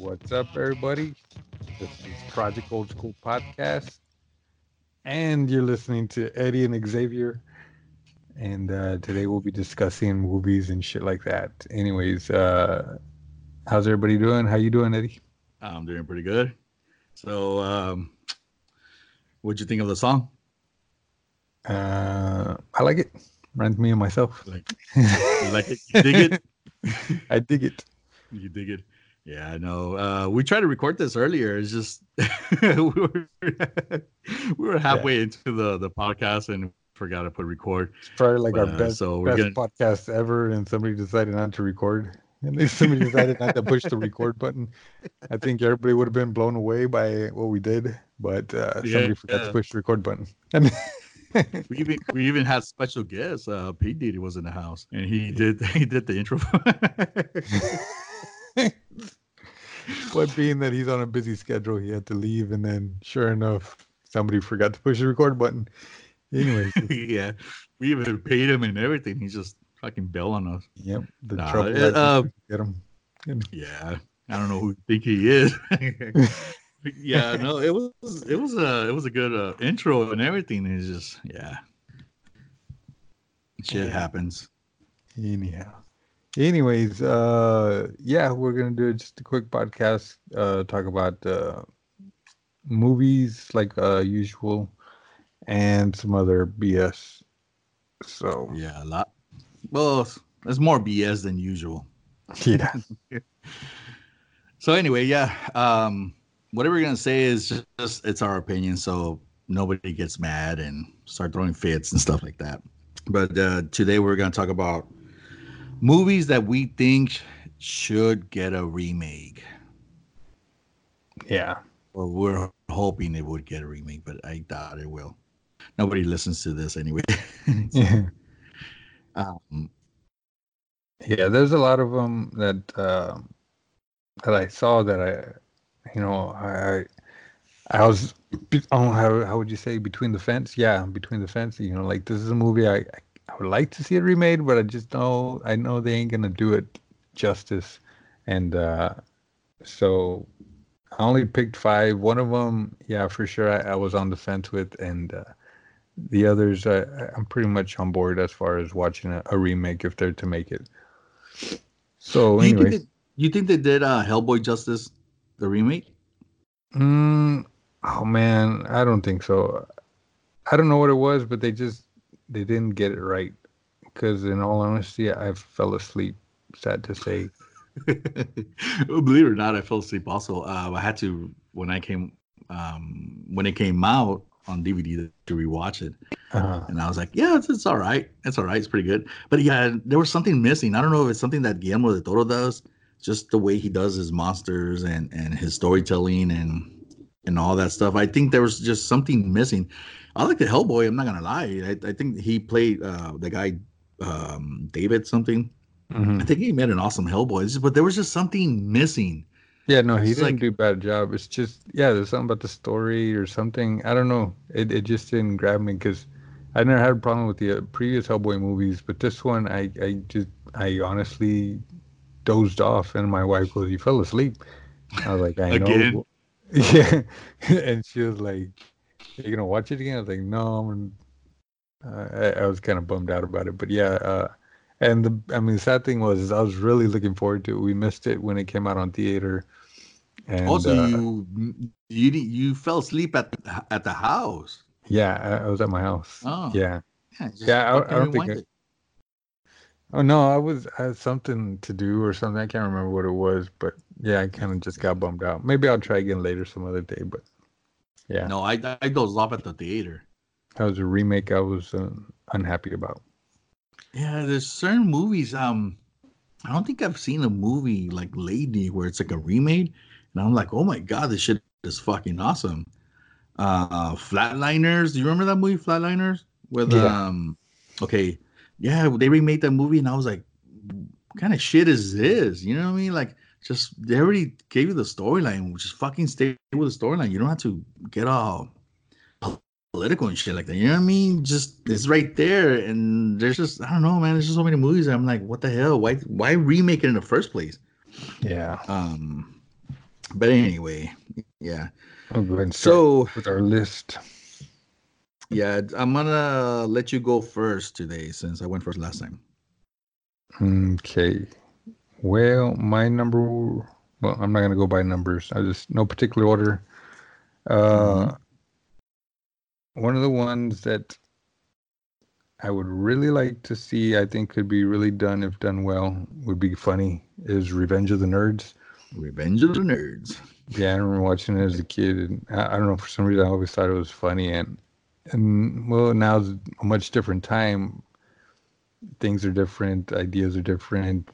What's up, everybody? This is Project Old School Podcast, and you're listening to Eddie and Xavier. And uh, today we'll be discussing movies and shit like that. Anyways, uh, how's everybody doing? How you doing, Eddie? I'm doing pretty good. So, um, what'd you think of the song? Uh, I like it. Reminds me and myself. Like, you like it? You dig it? I dig it. You dig it? Yeah, I know. Uh, we tried to record this earlier. It's just we were we were halfway into the the podcast and forgot to put record. It's probably like our Uh, best, so best gonna- podcast ever, and somebody decided not to record. And then somebody decided not to push the record button. I think everybody would have been blown away by what we did, but uh, somebody forgot to push the record button. And We even we even had special guests. Uh, P. Diddy was in the house and he did he did the intro. But being that he's on a busy schedule, he had to leave, and then sure enough, somebody forgot to push the record button. Anyway, yeah, we even paid him and everything. He's just fucking bailed on us. yep, the Nah, trouble it, uh, get him. Yeah, I don't know who you think he is. yeah, no, it was it was a it was a good uh, intro and everything. It's just yeah, shit Yeah. happens. Anyhow. Anyways, uh yeah, we're gonna do just a quick podcast, uh talk about uh movies like uh usual and some other BS. So Yeah, a lot. Well, there's more BS than usual. yeah. So anyway, yeah, um, whatever we're gonna say is just, just it's our opinion, so nobody gets mad and start throwing fits and stuff like that. But uh, today we're gonna talk about movies that we think should get a remake, Yeah. or we're hoping it would get a remake, but I doubt it will. Nobody listens to this anyway. Yeah. um, Yeah, there's a lot of them that um that I saw that I you know, I I was oh how how would you say between the fence? Yeah, between the fence, you know, like this is a movie I I, I would like to see it remade, but I just know I know they ain't gonna do it justice. And uh so I only picked five. One of them, yeah, for sure I, I was on the fence with and uh the others I'm pretty much on board as far as watching a, a remake if they're to make it. So you, think anyway, they, you think they did uh, Hellboy justice, the remake? mm, oh man, I don't think so. I don't know what it was, but they just they didn't get it right. Because in all honesty, I fell asleep. Sad to say. believe it or not, I fell asleep. Also, uh, I had to when I came um, when it came out on DVD to rewatch it, Uh, and I was like, "Yeah, it's, it's all right. It's all right. It's pretty good." But yeah, there was something missing. I don't know if it's something that Guillermo del Toro does, just the way he does his monsters and and his storytelling and and all that stuff. I think there was just something missing. I like the Hellboy. I'm not gonna lie. I, I think he played uh, the guy um, David something. mhm. I think he made an awesome Hellboy, but there was just something missing. Yeah, no, he It's didn't like- do a bad job. It's just yeah, there's something about the story or something. I don't know. It it just didn't grab me because I never had a problem with the uh, previous Hellboy movies, but this one I I just I honestly dozed off, and my wife goes, "You fell asleep." I was like, "I know." Yeah, and she was like, "You gonna watch it again?" I was like, "No." I'm, uh, I, I was kind of bummed out about it, but yeah. Uh, and the I mean, the sad thing was I was really looking forward to it. We missed it when it came out on theater. And also, uh, you you you fell asleep at the- at the house. yeah, I, I was at my house. Oh. Yeah. Yeah, Yeah, I- I don't think I- Oh no, I was I had something to do or something. I can't remember what it was, but yeah, I kind of just got bummed out. Maybe I'll try again later some other day. But yeah, No, I I dozed off at the theater. that was a remake I was uh, unhappy about. Yeah, there's certain movies. Um, I don't think I've seen a movie like Lady where it's like a remake, and I'm like, oh my god, this shit is fucking awesome. Uh, Flatliners. Do you remember that movie, Flatliners? With Yeah. um, okay, yeah, they remade that movie, and I was like, what kind of shit is this? You know what I mean? Like, just they already gave you the storyline, Just fucking stay with the storyline. You don't have to get all political and shit like that. You know what I mean? Just it's right there, and there's just I don't know, man. There's just so many movies. I'm like, what the hell? Why why remake it in the first place? Yeah. Um, But anyway, yeah. I'll go ahead and start So with our list. yeah, I'm gonna let you go first today since I went first last time. Okay. Well, my number. Well, I'm not gonna go by numbers. I just no particular order. Uh, one of the ones that I would really like to see, I think could be really done if done well, would be funny, is Revenge of the Nerds. Revenge of the Nerds. Yeah, I remember watching it as a kid, and I, I don't know for some reason I always thought it was funny, and and well, now's a much different time. Things are different, ideas are different.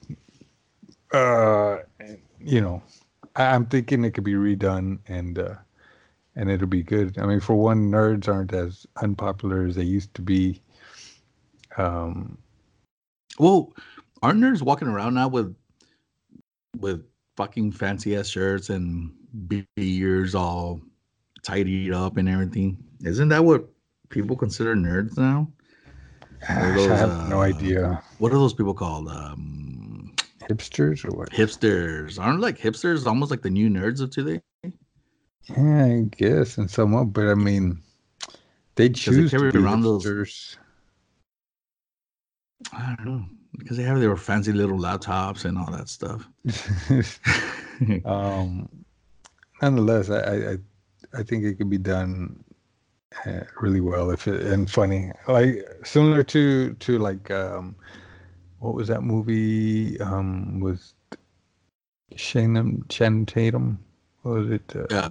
Uh, you know, I'm thinking it could be redone, and uh, and it'll be good. I mean, for one, nerds aren't as unpopular as they used to be. Um, Well, aren't nerds walking around now with with fucking fancy ass shirts and beards all tidied up and everything? Isn't that what people consider nerds now? Or gosh, I those, have no uh, idea. What are those people called? Um, Hipsters or what? hipsters. Aren't like hipsters almost like the new nerds of today? Yeah, I guess in somewhat, but I mean, they they choose to carry be around those- I don't know because they have their fancy little laptops and all that stuff. um, nonetheless, I, I I- I think it could be done uh, really well if it and funny, like similar to to like um, what was that movie um with Channing Channing Tatum? What was it? Uh, Yeah.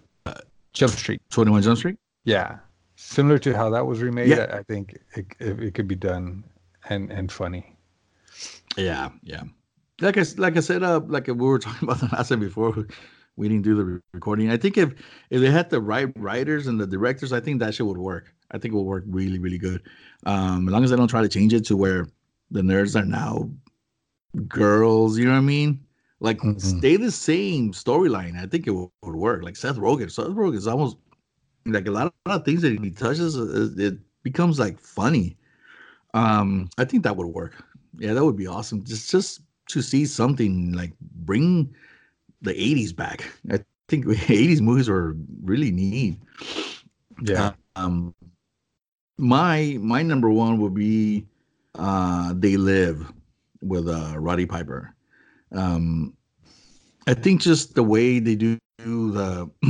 Jump Street. Twenty One Jump Street. Yeah, similar to how that was remade. Yeah. I, I think it, it it could be done and and funny. Yeah, yeah. Like I like I said, uh, like we were talking about the last time before we didn't do the recording. I think if if they had the right writers and the directors, I think that shit would work. I think it would work really, really good. Um, as long as they don't try to change it to where the nerds are now girls, you know what I mean? Like Mhm. stay the same storyline. I think it would, would work. Like Seth Rogen. Seth Rogen is almost like a lot, a lot of things that he touches. uh, It becomes like funny. Um, I think that would work. Yeah, that would be awesome. Just just to see something like bring the 80s back. I think 80s movies were really neat. Yeah. Um my my number one would be uh They Live with uh Roddy Piper. Um I think just the way they do the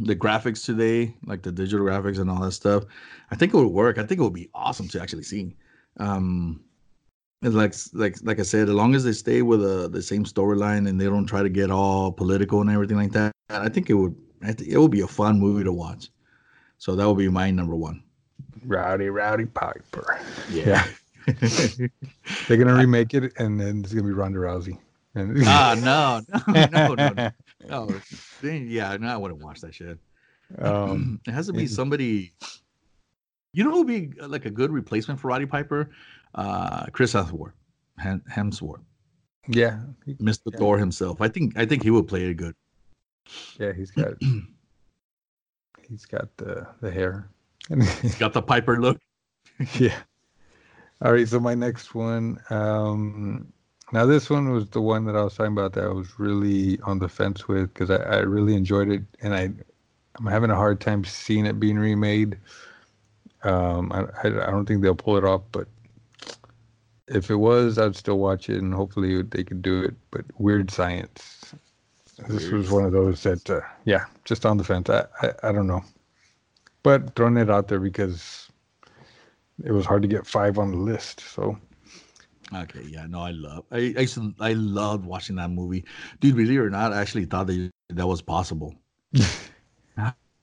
the graphics today, like the digital graphics and all that stuff, I think it would work. I think it would be awesome to actually see. Um and like like like I said, as long as they stay with uh, the same storyline and they don't try to get all political and everything like that, I think it would I think it would be a fun movie to watch. So that would be my number one. Rowdy Rowdy Piper. Yeah. They're gonna remake it, and then it's gonna be Ronda Rousey. And ah no no no no no. Yeah, no, I wouldn't watch that shit. um, it has to be somebody. You know, who would be like a good replacement for Roddy Piper, uh, Chris Hemsworth, Hemsworth, yeah, Mr. Yeah. Thor himself. I think I think he would play it good. yeah, he's got he's got the the hair. He's got the Piper look. yeah. All right, so my next one. Um, now this one was the one that I was talking about that I was really on the fence with because I, I really enjoyed it, and I I'm having a hard time seeing it being remade. Um, I, I don't think they'll pull it off, but if it was, I'd still watch it, and hopefully they could do it. But Weird Science. This was one of those that, uh, yeah, just on the fence. I, I I don't know, but throwing it out there because it was hard to get five on the list. So Okay, yeah, no, I love. I I, used to, I loved watching that movie, dude. Believe it or not, I actually thought that that was possible.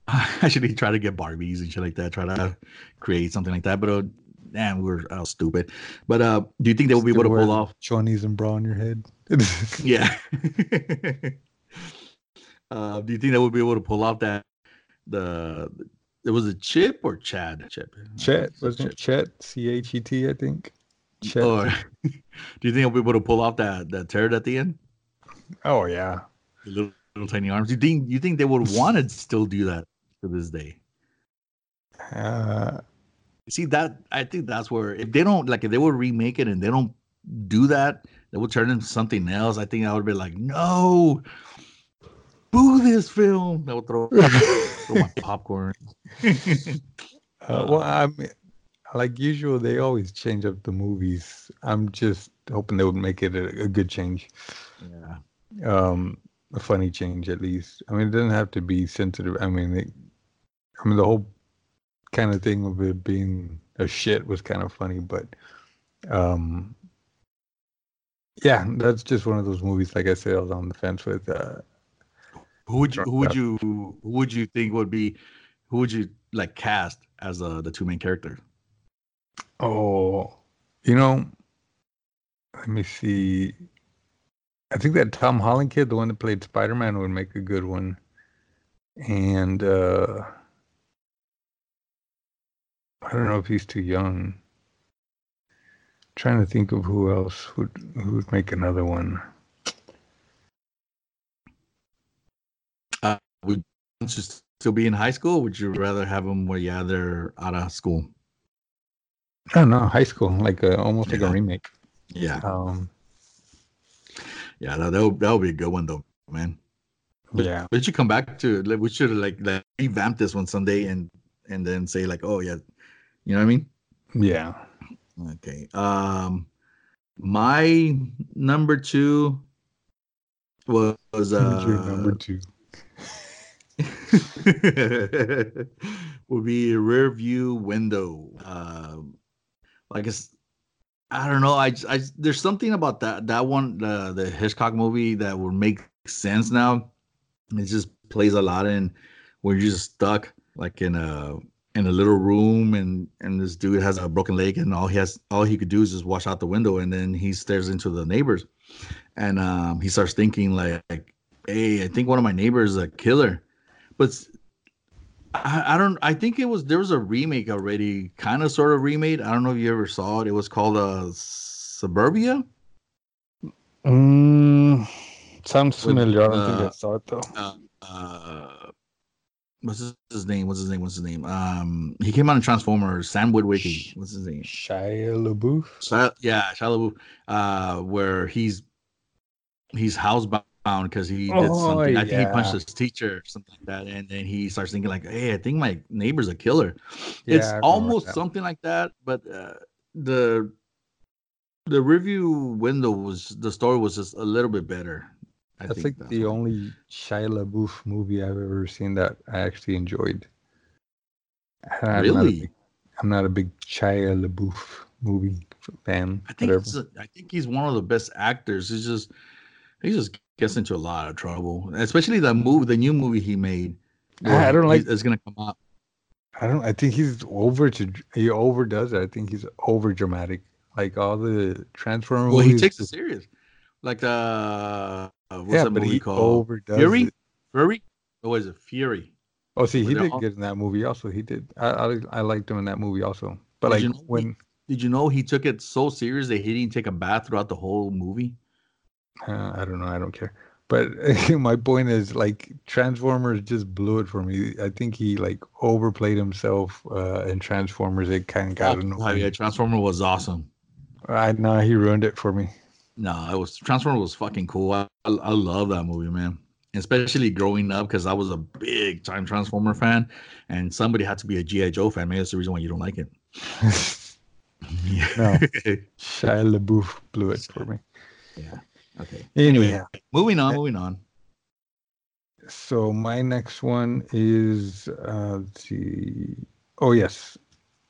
I actually tried to get Barbies and shit like that, try to create something like that, but uh, damn, we were I stupid. But uh, do you think they will be able to pull off? Chonies and bra on your head. Yeah. uh, do you think they would be able to pull off that? The it was a Chip or Chad? Chip. Chet it Chet? C H E T, I think. Chet. Or do you think they'll be able to pull off that that turret at the end? Oh yeah. The little, little tiny arms. You think you think they would want to still do that to this day? Uh, See that I think that's where if they don't like if they would remake it and they don't do that, they would turn into something else. I think I would be like, no. boo this film. I would throw, my popcorn. Uh, well, I mean, like usual, they always change up the movies. I'm just hoping they would make it a, a good change. Yeah. Um, a funny change at least. I mean, it doesn't have to be sensitive. I mean, it, I mean, the whole kind of thing of it being a shit was kind of funny, but um, yeah, that's just one of those movies. Like I said, I was on the fence with. Uh, Who would you who would you who would you think would be who would you like cast as uh, the two main characters? oh, you know, let me see. I think that Tom Holland kid, the one that played Spider Man, would make a good one. And uh, I don't know if he's too young. trying to think of who else would who would make another one. Uh, you still be in high school? Would you rather have them where yeah they're out of school? I don't know, high school, like a, almost like a remake. Yeah, Um, yeah, that that would, that would be a good one though, man. But, yeah, We should come back to like, we should like, like revamp this one someday and and then say like, oh yeah, you know what I mean? yeah. Okay. Um, my number two was uh, number two. would be a rear view window. Um, like it's, I don't know. I, I there's something about that that one the the Hitchcock movie that would make sense now. It just plays a lot in where you're just stuck like in a in a little room and and this dude has a broken leg and all he has all he could do is just watch out the window and then he stares into the neighbors and um he starts thinking like hey i think one of my neighbors is a killer but I, I don't i think it was there was a remake already kind of sort of remade. I don't know if you ever saw it. It was called uh Disturbia? Mm, sounds familiar. I don't think I uh, saw it though. uh, uh what's his, name? What's his name? What's his name? Um he came out in transformers Sam Witwicky what's his name? Shia LaBeouf. Shia, yeah, Shia LaBeouf, uh, where he's he's housebound because he did Oh, something. I think he punched his teacher or something like that, and then he starts thinking like, "Hey, I think my neighbor's a killer." Yeah, it's almost something like that, but uh, the the review window was the story was just a little bit better. I That's think like the only Shia LaBeouf movie I've ever seen that I actually enjoyed. I'm Not Really? big, I'm not a big Shia LaBeouf movie fan. I think a, I think he's one of the best actors. He's just he just gets into a lot of trouble, especially the movie, the new movie he made. I don't he- like- It's gonna come out. I don't. I think he's over to. He overdoes it. I think he's over dramatic. Like all the Transformer Well, he takes it serious. Like uh, uh what's yeah, that but movie he called? overdoes Fury? it. Fury? Or was it Fury? Oh, see, he did all- good in that movie. Also, he did. I I, I liked him in that movie also. But Did like you know he- when Did you know he took it so serious that he didn't take a bath throughout the whole movie? Uh, I don't know. I don't care. But my point is, like, Transformers just blew it for me. I think he like overplayed himself uh, in Transformers. It kind of got Oh, annoying. yeah, Transformer was awesome. I know he ruined it for me. No, it was Transformer was fucking cool. I, I, I love that movie, man. Especially growing up because I was a big time Transformer fan, and somebody had to be a GI Joe fan. Maybe that's the reason why you don't like it. No. Shia LaBeouf blew it for me. yeah. Okay. Anyway, Anyway, moving on. Moving on. so my next one is uh, let's see. Oh yes,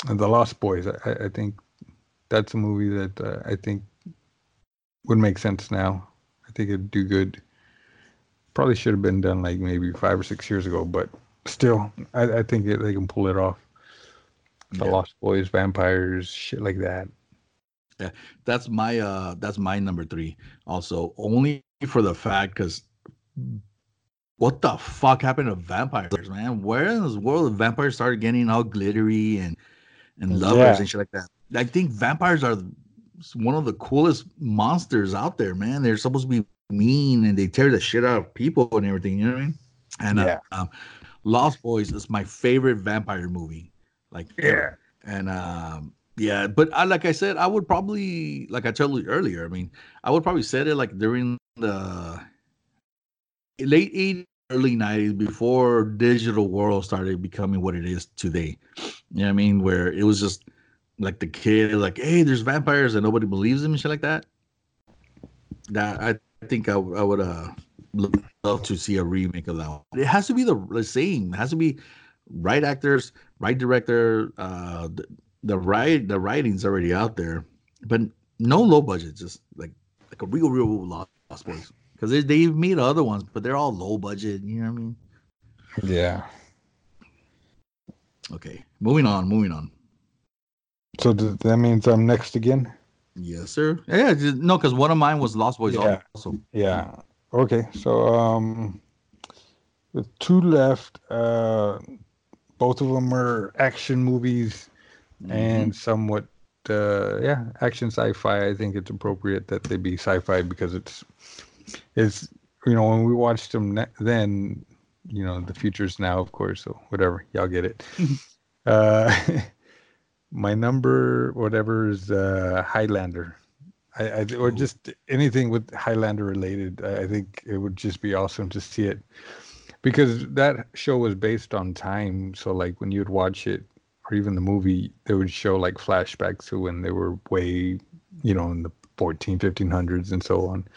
The Lost Boys. I, I- I think that's a movie that uh, I think would make sense now. I think it'd do good. Probably should have been done like maybe five or six years ago, but still, I, I think it, they can pull it off. The Yeah. Lost Boys, vampires, shit like that. That's my uh that's my number three. Also only for the fact because what the fuck happened to vampires man? Where in this world did vampires started getting all glittery and and lovers Yeah. and shit like that? I think vampires are one of the coolest monsters out there man. They're supposed to be mean and they tear the shit out of people and everything you know what i mean? And Yeah. uh, um, lost boys is my favorite vampire movie like yeah, And um, yeah, but I like I said, I would probably like I told you earlier. I mean, I would probably set it like during the late '80s, early 90s before digital world started becoming what it is today. You know what I mean? Where it was just like the kid, like, hey, there's vampires and nobody believes them and shit like that. That I think I, I would uh love to see a remake of that one. It has to be the, the same. It has to be right actors, right director. Uh, the, right the writing's already out there, but no low budget. Just like like a real real Lost Boys because they they've made other ones, but they're all low budget. You know what I mean? Yeah. Okay, moving on. Moving on. So th- that means I'm next again. Yes, sir. Yeah, just, no, because one of mine was Lost Boys Yeah. also. Yeah. Okay. So um, with two left, uh, both of them are action movies and somewhat, uh, yeah, action sci-fi. I think it's appropriate that they be sci-fi because it's, it's you know when we watched them ne- then, you know the future's now, of course. So whatever, y'all get it. uh, my number, whatever, is uh, Highlander. I, I or just anything with Highlander related. I, I think it would just be awesome to see it because that show was based on time. So like when you'd watch it or even the movie, they would show like flashbacks to when they were way, you know, in the 14, 1500s and so on.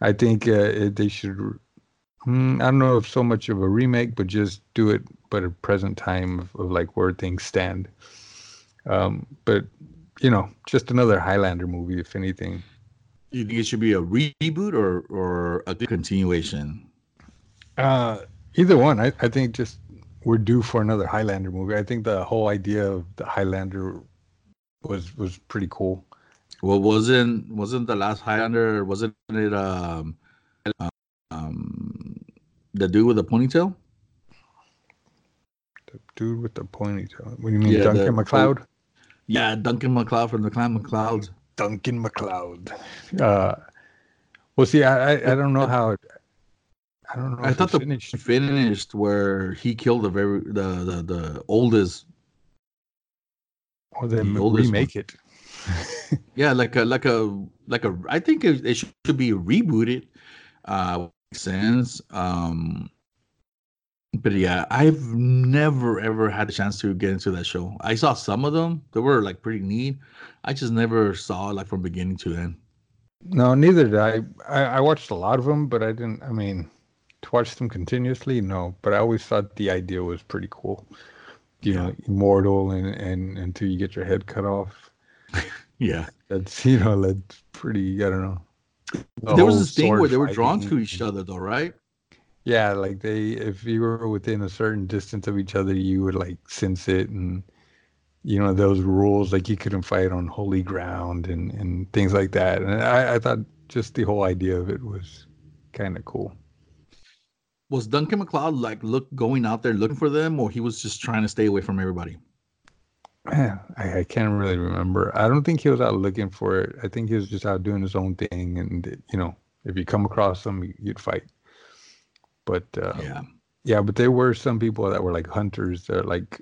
I think uh, it, they should. Hmm, I don't know if so much of a remake, but just do it, but at present time of, of like where things stand. Um, but you know, just another Highlander movie, if anything. You think it should be a reboot or or a continuation? Uh, either one. I, I think just we're due for another Highlander movie. I think the whole idea of the Highlander was was pretty cool. Well, wasn't wasn't the last Highlander? Wasn't it um um the dude with the ponytail? The dude with the ponytail. What do you mean, Yeah, Duncan the- MacLeod? Yeah, Duncan MacLeod from the Clan MacLeod. Duncan MacLeod. Uh, well, see, I, I I don't know how. It, I don't know. I thought the finished. finished where he killed the very the the, the oldest. Or they the oldest remake it. Yeah, like a like a like a. I think it, it should be rebooted. Uh, makes sense. Um, but yeah, I've never ever had the chance to get into that show. I saw some of them; they were like pretty neat. I just never saw it like from beginning to end. No, neither did I. I. I watched a lot of them, but I didn't. I mean, to watch them continuously, no. But I always thought the idea was pretty cool. You know, immortal and and until you get your head cut off. Yeah, That's you know that's pretty. I don't know. The there was this thing where they were drawn to each other, though, right? Yeah, like they, if you were within a certain distance of each other, you would like sense it, and you know those rules, like you couldn't fight on holy ground and and things like that. And I, I thought just the whole idea of it was kind of cool. Was Duncan MacLeod like look going out there looking for them, or he was just trying to stay away from everybody? I, I can't really remember. I don't think he was out looking for it. I think he was just out doing his own thing, and you know, if you come across him, you'd fight. But uh, yeah, Yeah, but there were some people that were like hunters, that like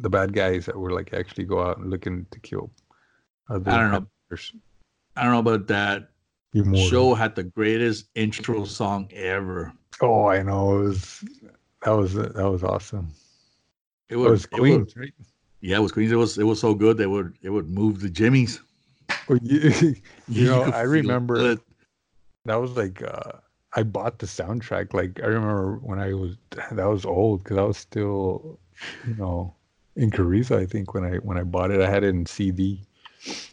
the bad guys that were like actually go out and looking to kill. Other I don't know. I don't know about that. Immortal. Show had the greatest intro song ever. Oh, I know. It was that was that was awesome. It It was, was it was- right? yeah, it was Queens. It was it was so good they would it would move the jimmies. Well, you, you know, I remember it. that was like uh, I bought the soundtrack. Like I remember when I was that was old because I was still, you know, in Carissa. I think when I when I bought it, I had it in CD.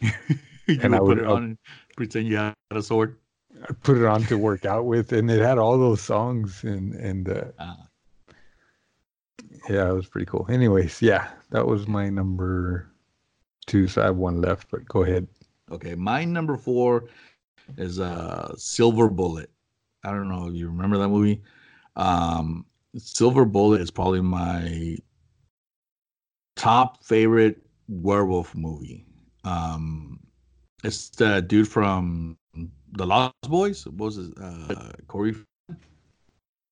and would I put would- it on and pretend you had a sword. I put it on to work out with, and it had all those songs and and uh, Ah. yeah, it was pretty cool. Anyways, yeah, that was my number two. So I have one left, but go ahead. Okay, my number four is uh Silver Bullet. I don't know if you remember that movie. Um Silver Bullet is probably my top favorite werewolf movie. Um it's the dude from the Lost Boys. What was it? Uh Corey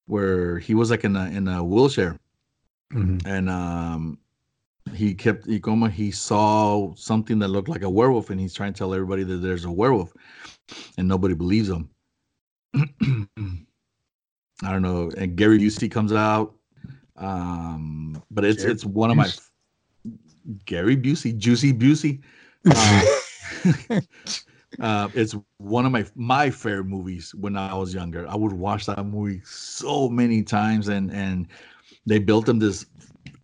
where he was like in a in a wheelchair Mhm. and um he kept he como he saw something that looked like a werewolf and he's trying to tell everybody that there's a werewolf and nobody believes him I don't know. And Gary Busey comes out. Um, but it's Gary it's one of my Gary Busey, Juicy Busey. Uh, uh, it's one of my my favorite movies when I was younger. I would watch that movie so many times, and and they built him this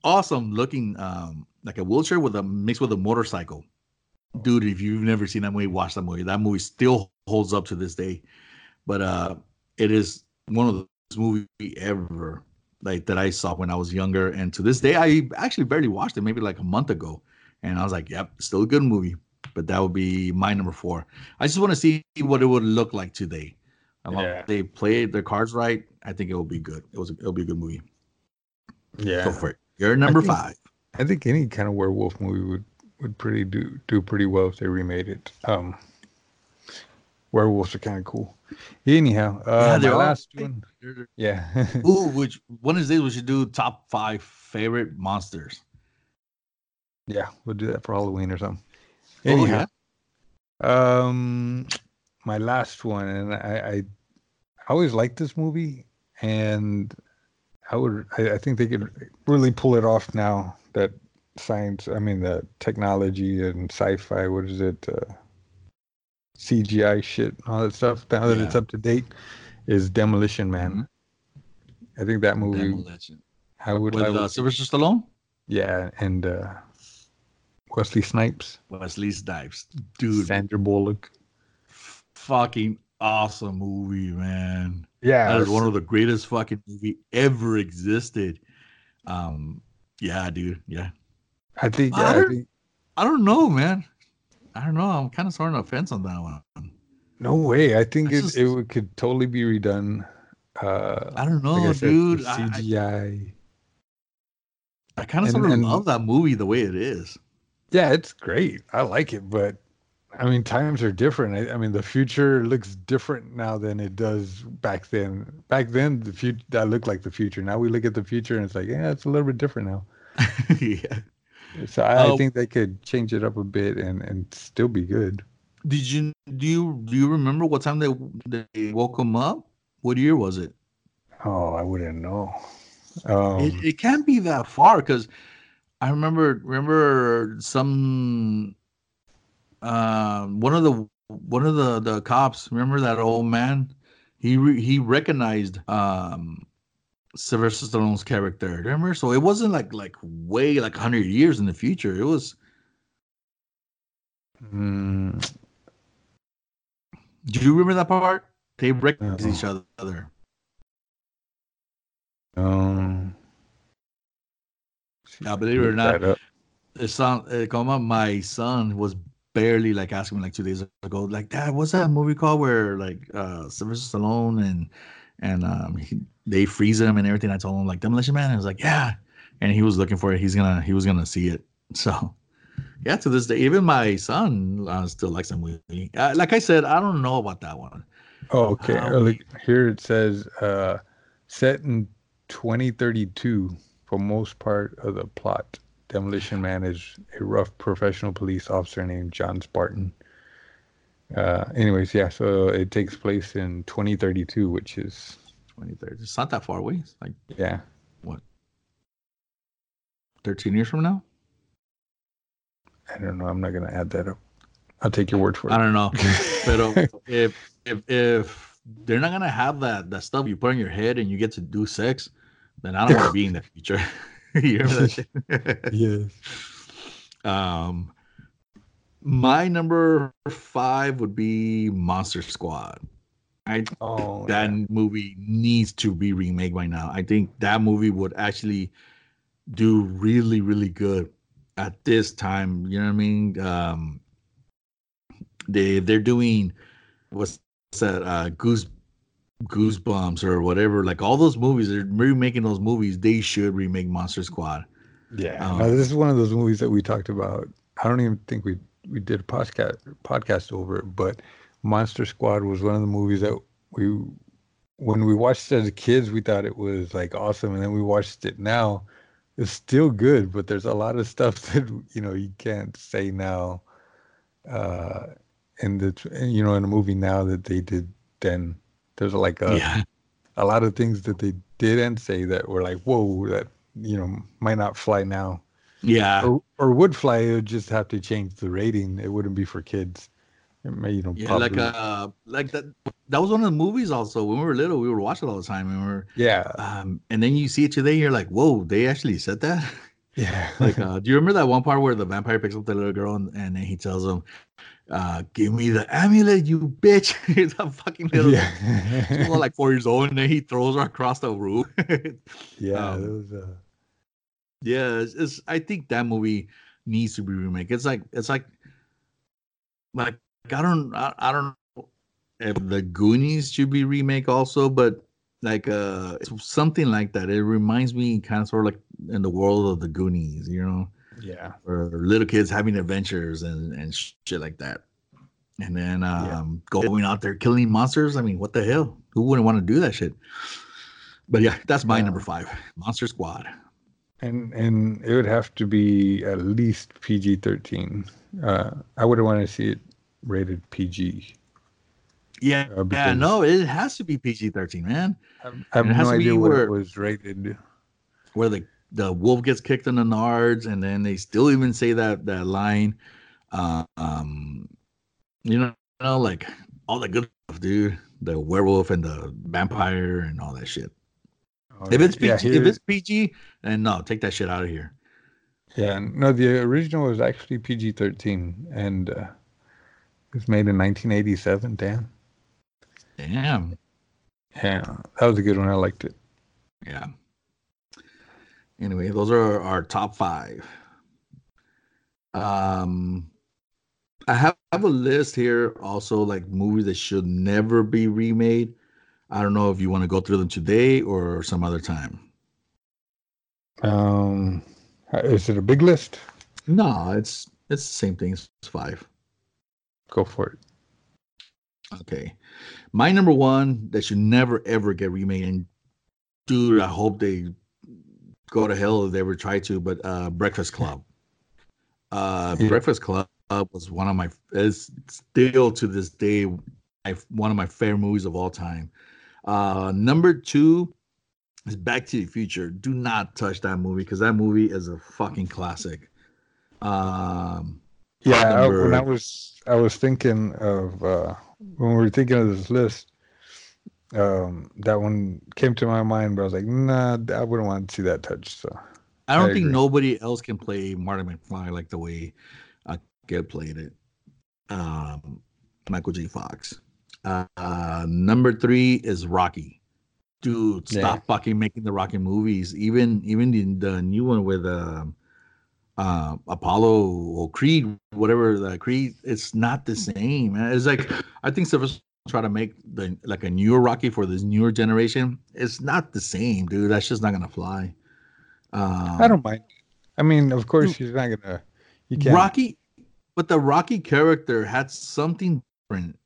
awesome looking um like a wheelchair with a mixed with a motorcycle. Dude, if you've never seen that movie, watch that movie. That movie still holds up to this day. But uh it is one of the best movie ever like that I saw when I was younger. And to this day, I actually barely watched it, maybe like a month ago. And I was like, yep, still a good movie. But that would be my number four. I just want to see what it would look like today. As long Yeah. as they played their cards right, I think it will be good. It was it'll be a good movie. Yeah. Go for it. You're number think- five. I think any kind of werewolf movie would would pretty do do pretty well if they remade it. Um, werewolves are kind of cool. Anyhow, uh, Yeah, my they're all- last one, yeah, Ooh, which one of these days we should do top five favorite monsters. yeah, we'll do that for Halloween or something. Oh, Anyhow, um, my last one, and I, I, I always liked this movie, and I would, I, I think they could really pull it off now that science, I mean, the technology and sci-fi, what is it, uh, CGI shit, all that stuff. Now that it's up to date, is Demolition Man. I think that movie, Demolition. I would, With I would uh, Sylvester Stallone, yeah, and uh, Wesley Snipes, Wesley Snipes, dude, Sandra Bullock. fucking awesome movie, man. Yeah, That is one of the greatest fucking movie ever existed. Um, yeah, dude, yeah. I think, I yeah, I don't- think I don't know, man. I don't know. I'm kind of on the fence on that one. no way. I think I it, just- it could totally be redone. Uh, I don't know, like I said, dude. with I, I- CGI. I kind of sort of love that movie the way it is. Yeah, it's great. I like it, but I mean, times are different. I, I mean, the future looks different now than it does back then. Back then, the future that looked like the future. Now we look at the future and it's like, yeah, it's a little bit different now. yeah. So I, I Oh. think they could change it up a bit and and still be good. Did you do you do you remember what time they they woke him up? What year was it? Oh, I wouldn't know. Um, it, it can't be that far because I remember remember some um one of the one of the the cops remember that old man? He re, he recognized um Sylvester Stallone's character remember? So it wasn't like like way like 100 years in the future. It was mm, do you remember that part? They recognized No. each other. Um, Yeah, believe it or not, it's it uh, come on, my son was barely like asking me like two days ago, like, Dad, what's that movie called where like uh Sylvester Stallone and and um he, they freeze him and everything? I told him like Demolition Man. And I was like, yeah, and he was looking for it. He's gonna he was gonna see it. So yeah, to this day, even my son uh, still likes that movie. Uh, like I said, I don't know about that one. Oh, okay. Look, here it says uh, set in 2032 for most part of the plot. Demolition Man is a rough professional police officer named John Spartan. Uh, anyways, yeah, so it takes place in 2032, which is, 2030. It's not that far away. It's like yeah. what? 13 years from now. I don't know. I'm not going to add that up. I'll take your word for it. I don't know. But if if if they're not gonna have that that stuff you put in your head and you get to do sex, then I don't want to be in the future. you remember that shit? yes. um, my number five would be Monster Squad. I Oh, that movie needs to be remade by now. I think that movie would actually do really, really good at this time. You know what I mean? Um, they they're doing what's that? Uh, Goose Goosebumps or whatever. Like all those movies, they're remaking those movies. They should remake Monster Squad. Yeah, Um, no, this is one of those movies that we talked about. I don't even think we we did a podcast podcast over it, but Monster Squad was one of the movies that we when we watched it as kids, we thought it was like awesome, and then we watched it now. It's still good, but there's a lot of stuff that you know you can't say now. Uh, in the you know in a movie now that they did then. There's like a yeah, a lot of things that they didn't say that were like, whoa, that you know might not fly now. Yeah. Or, or would fly. It would just have to change the rating. It wouldn't be for kids. It may, you know, Yeah, like uh, like that. That was one of the movies. Also, when we were little, we would watch it all the time. And we were, yeah, um, and then you see it today, you're like, whoa, they actually said that. yeah, like, uh, do you remember that one part where the vampire picks up the little girl and, and then he tells him, uh, "Give me the amulet, you bitch!" He's a fucking little. She's only like four years old, and then he throws her across the room. yeah. um, it was, uh, Yeah, it's, it's I think that movie needs to be remade. It's like it's like like I don't I, I don't know if the Goonies should be remake also, but like uh it's something like that. It reminds me kind of sort of like in the world of the Goonies, you know, yeah, or little kids having adventures and and shit like that. And then um going out there killing monsters. I mean, what the hell? Who wouldn't want to do that shit? But yeah, that's my Yeah. number five, Monster Squad. and and it would have to be at least PG thirteen. Uh, I would want to see it rated PG. Yeah, Uh, yeah, no, it has to be PG thirteen, man. I have it has no idea what where- it was rated. Where the the wolf gets kicked in the nards, and then they still even say that that line. Uh, um, you know, you know, like all the good stuff, dude. The werewolf and the vampire and all that shit. If it's PG, yeah, if it's PG, and no, take that shit out of here. yeah, no, the original was actually PG thirteen, and uh, it was made in nineteen eighty seven. Damn, Damn. yeah, that was a good one. I liked it. Yeah. Anyway, those are our top five. Um, I have, have a list here also like movies that should never be remade. I don't know if you want to go through them today or some other time. Um, is it a big list? No, it's it's the same thing. It's five. Go for it. Okay. My number one that should never ever get remade, and dude, I hope they go to hell if they ever try to, but uh Breakfast Club. Uh Yeah. Breakfast Club was one of my is still to this day my, one of my favorite movies of all time. Uh number two is Back to the Future. Do not touch that movie because that movie is a fucking classic. Um Yeah, I, when I was I was thinking of uh, when we were thinking of this list, um, that one came to my mind, but I was like, nah, I wouldn't want to see that touch. So I don't I think agree. nobody else can play Marty McFly like the way uh, Get played it. Um, Michael J. Fox. Uh, uh, number three is Rocky. Dude, Yeah. stop fucking making the Rocky movies. Even even the, the new one with um uh, Apollo or Creed, whatever the Creed, it's not the same. It's like I think Sylvester try to make the like a newer Rocky for this newer generation. It's not the same, dude. That's just not gonna fly. Um, I don't mind. I mean, of course, he's not gonna. You can't. Rocky, but the Rocky character had something different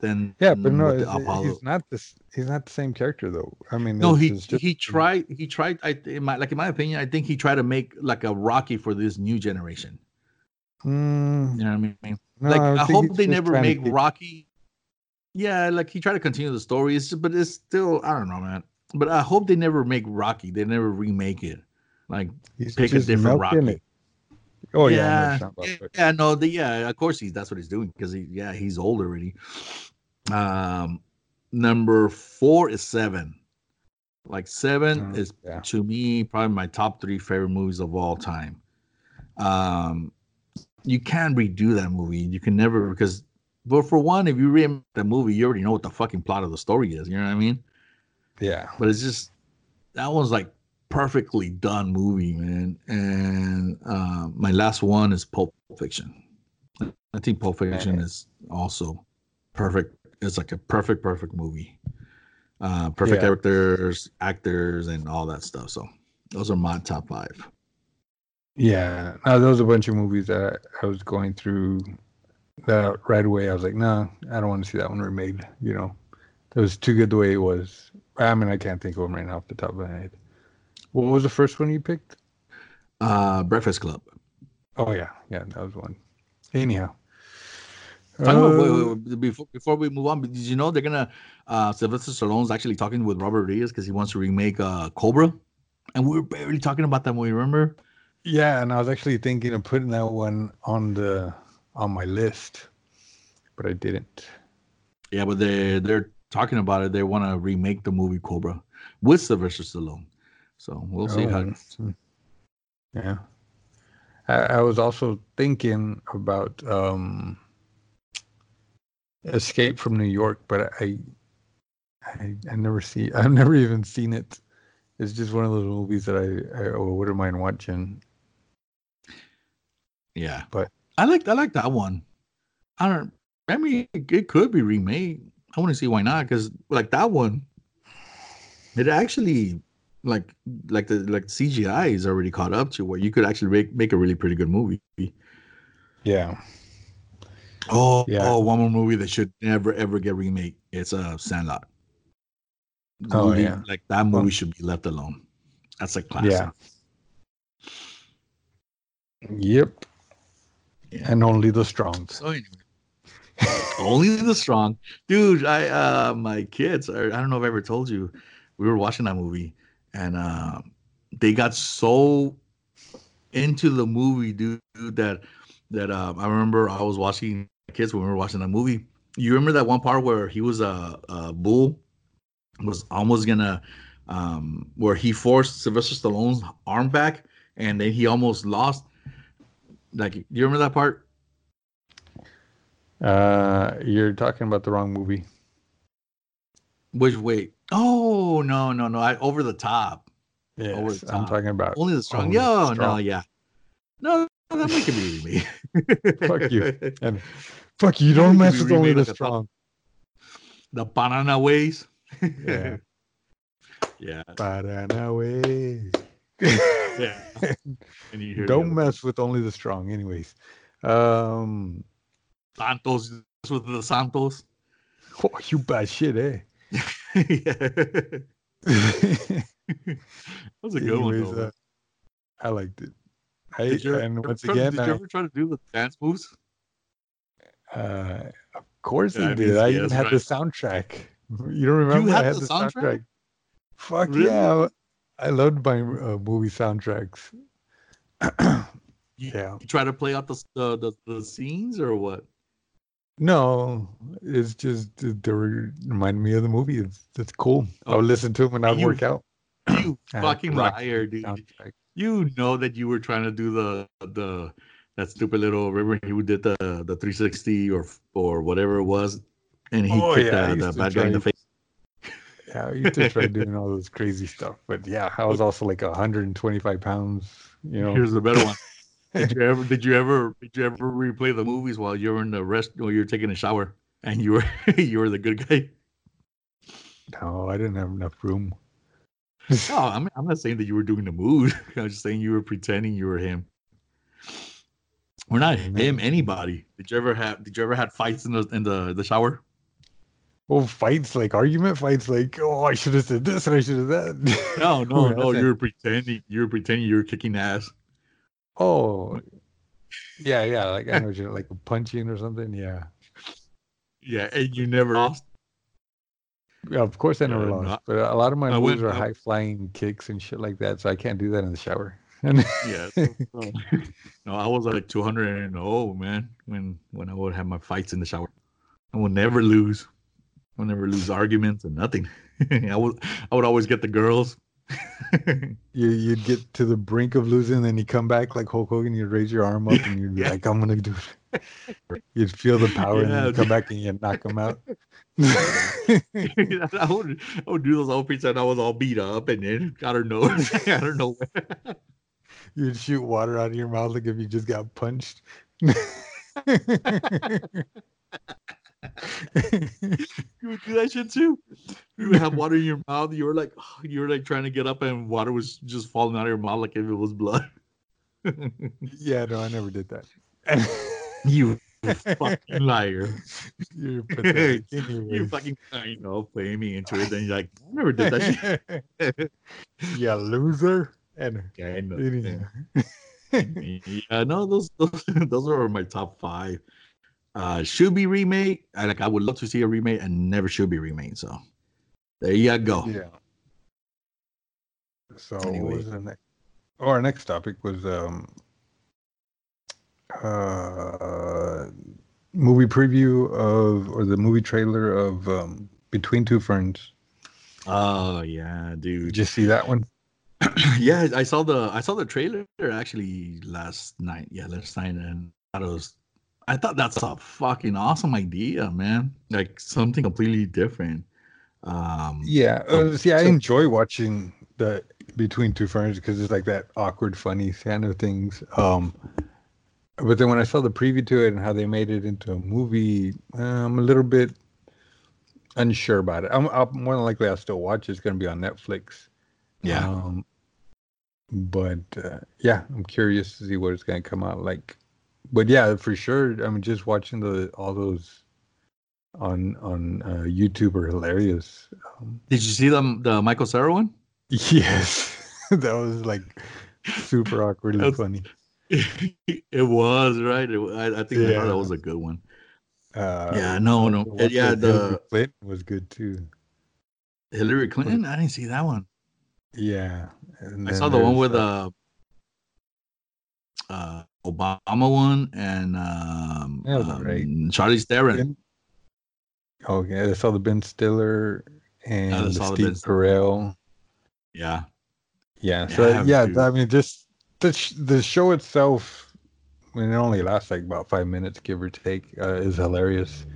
than yeah, but no, the it's- Apollo. he's not this. He's not the same character though. I mean, No, he just- he tried he tried. I in my like in my opinion, I think he tried to make like a Rocky for this new generation. Mm, You know what I mean? no, like I, think hope they never make Rocky. Yeah, like he tried to continue the story, it's, but it's still I don't know, man. But I hope they never make Rocky. They never remake it. Like he's pick a different Rocky. Oh yeah, yeah, what yeah, no, the, yeah, of course he's that's what he's doing because he, yeah, he's old already. Um, number four is Seven. Like Seven Mm, is yeah. to me probably my top three favorite movies of all time. Um, you can't redo that movie. You can never because, but for one, if you remake the movie, you already know what the fucking plot of the story is. You know what I mean? yeah. but it's just that one's like perfectly done movie, man. And uh, my last one is Pulp Fiction. I think Pulp Fiction is also perfect. It's like a perfect, perfect movie. Uh, perfect Yeah. characters, actors, and all that stuff. So those are my top five. Yeah, no, there was a bunch of movies that I was going through that right away. I was like, no, I don't want to see that one remade. You know, it was too good the way it was. I mean, I can't think of them right now off the top of my head. What was the first one you picked? Uh, Breakfast Club. Oh yeah, yeah, that was one. Anyhow, Talking about, wait, Uh, wait, wait, before, before we move on, did you know they're gonna uh Sylvester Stallone's actually talking with Robert Rodriguez because he wants to remake uh Cobra, and we were barely talking about that movie. Remember? Yeah, and I was actually thinking of putting that one on the on my list, but I didn't. Yeah, but they they're talking about it. They want to remake the movie Cobra with Sylvester Stallone. So we'll see how. Oh, Yeah. I, I was also thinking about um Escape from New York, but I I, I never see I've never even seen it. It's just one of those movies that I, I wouldn't mind watching. Yeah, But- I like I like that one. I don't. I mean, it, it could be remade. I want to see why not because like that one, it actually like like the like CGI is already caught up to where you could actually make make a really pretty good movie. Yeah. Oh, Yeah. oh, one more movie that should never ever get remade. It's a uh, Sandlot. Oh, Leave- yeah. like that movie Well- should be left alone. That's a classic. Yeah. Yep. And only the strong. So anyway, only the strong, dude. I uh my kids are. I don't know if I ever told you, we were watching that movie, and uh, they got so into the movie, dude, that that um I remember I was watching kids when we were watching that movie. You remember that one part where he was a, a bull was almost gonna um where he forced Sylvester Stallone's arm back and then he almost lost. Like, do you remember that part? Uh, you're talking about the wrong movie. Which wait? Oh no no no! I over the top. Yes, Over the I'm talking about. Only the strong. Only the Yo no yeah. No, that it be me. Fuck you. And fuck you! Don't mess with only the like strong. the banana ways. Yeah. yeah. Paranauê. Yeah. And you hear Don't mess with only the strong. Anyways, um, Santos with the Santos. oh, you bad shit, eh? yeah. That was a good one Anyways, though. uh, I liked it. I, Did you, and ever once try- again, did you I- ever try to do the dance moves? Uh, of course Yeah, I he did. mean, I even had right. the soundtrack. You don't remember? had I had the the soundtrack? soundtrack. Fuck Really? yeah! I loved my uh, movie soundtracks. Yeah. you try to play out the, the the the scenes or what? No, it's just they remind me of the movie. It's it's cool. I Oh, would listen to them when I'd work out. You fucking liar, dude. Soundtrack. You know that you were trying to do the the that stupid little remember he did the the 360 or or whatever it was, and he Oh, kicked yeah, I the, the bad guy in the face. Yeah, I used to try doing all those crazy stuff, but yeah, I was also like 125 pounds. You know, Here's the better one. Did you ever did you ever did you ever replay the movies while you were in the rest while you were taking a shower and you were you were the good guy? no, I didn't have enough room. No, I'm I'm not saying that you were doing the mood. I'm just saying you were pretending you were him. We're not him. Anybody? Did you ever have? Did you ever had fights in the in the the shower? Oh, fights like argument fights, like oh, I should have said this and I should have that. No, no, no. You were pretending. You were pretending you were kicking ass. Oh, yeah, yeah. Like I know you're like punching or something. Yeah, Yeah, and you never lost. yeah. Of course, I never Yeah, lost, not- but a lot of my I moves went- are high flying kicks and shit like that, so I can't do that in the shower. And Yeah. so- so- no, I was like 200 and oh man, when when I would have my fights in the shower, I would never lose. I would never lose arguments or nothing. I would I would always get the girls. you you'd get to the brink of losing, and then you come back like Hulk Hogan. You'd raise your arm up and you'd be Yeah. like, "I'm gonna do it." You'd feel the power, and Yeah, then you come back and you knock them out. I would I would do those all pretend I was all beat up and then I don't know I don't know You'd shoot water out of your mouth like if you just got punched. you would do that shit too. You would have water in your mouth. You were like you were like trying to get up and water was just falling out of your mouth like if it was blood. yeah, no, I never did that. you fucking liar. You're pathetic. You fucking I know playing me into it. Then you're like, I never did that shit. yeah, loser. And Yeah, I know. Yeah, no, those those those are my top five. Uh, should be remade. I like I would love to see a remake and never should be remade. So there you go. Yeah. So Anyway. was the next? Oh, our next topic was um uh movie preview of or the movie trailer of um Between Two Ferns. Oh yeah, dude. Did you see that one? yeah, I saw the I saw the trailer actually last night. Yeah, last night, and I was, I thought that's a fucking awesome idea, man. Like something completely different. Um, Yeah. Oh, Uh, see, I so- enjoy watching the Between Two Ferns because it's like that awkward, funny kind of things. Um, but then when I saw the preview to it and how they made it into a movie, uh, I'm a little bit unsure about it. I'm, I'll, more than likely I'll still watch. it. It's going to be on Netflix. yeah, Um, but uh, yeah, I'm curious to see what it's going to come out like. But yeah, for sure. I mean, just watching the all those on on uh, YouTube are hilarious. Um, Did you see the the Michael Cera one? Yes, that was like super awkwardly funny. it was right. It, I, I think Yeah. that was a good one. Uh, Yeah, no, no, the yeah, with Hillary the- Clinton was good too. Hillary Clinton. I didn't see that one. Yeah, I saw the one with uh, uh Obama one and um, That was alright. um, Charlize Theron. Ben- Oh yeah, I saw the Ben Stiller and I the Steve Carell. Yeah, Yeah, Yeah, so I yeah, to. I mean, just the sh- the show itself, I mean, it only lasts like about five minutes, give or take, uh, is hilarious.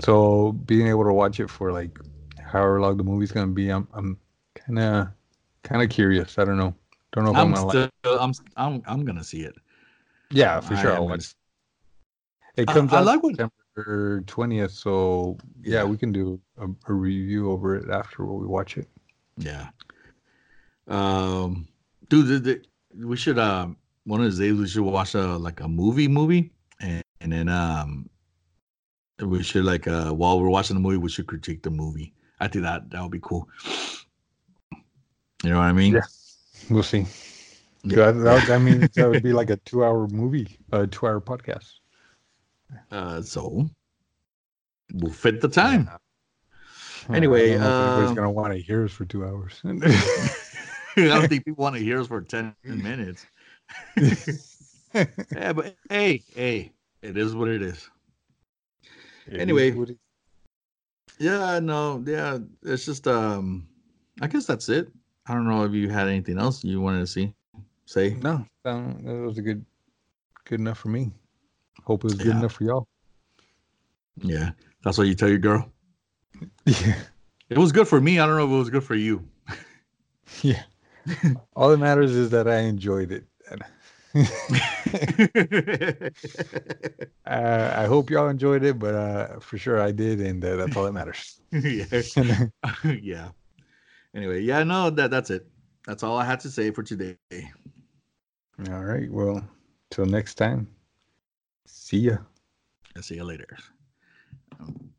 So being able to watch it for like however long the movie's gonna be, I'm I'm kind of kind of curious. I don't know, don't know if I'm, I'm gonna like. I'm, I'm, I'm gonna see it. Yeah, for sure, I'll gonna watch. It comes I out like what- September twentieth, so yeah, Yeah. we can do a, a review over it after we watch it. Yeah. Um, dude, the, the, we should um one of these days we should watch a like a movie movie and, and then um we should like uh while we're watching the movie we should critique the movie. I think that that would be cool. You know what I mean? Yeah. We'll see. Yeah. That, that, that means that would be like a two-hour movie, a two-hour podcast. Uh, so we'll fit the time. Uh, Anyway, I don't know if anybody's um, gonna want to hear us for two hours. I don't think people want to hear us for 10 minutes. Yeah, but hey, hey, it is what it is. It is Anyway. it- Yeah, no, yeah, it's just um I guess that's it. I don't know if you had anything else you wanted to see. Say. no, that that was a good, good enough for me. Hope it was good Yeah. enough for y'all. Yeah. That's what you tell your girl. Yeah, It was good for me. I don't know if it was good for you. yeah. All that matters is that I enjoyed it. uh, I hope y'all enjoyed it, but uh, for sure I did, and uh, that's all that matters. yeah. yeah. Anyway, yeah, no, that that's it. That's all I had to say for today. All right. Well, till next time. See ya. I'll see you later. Um,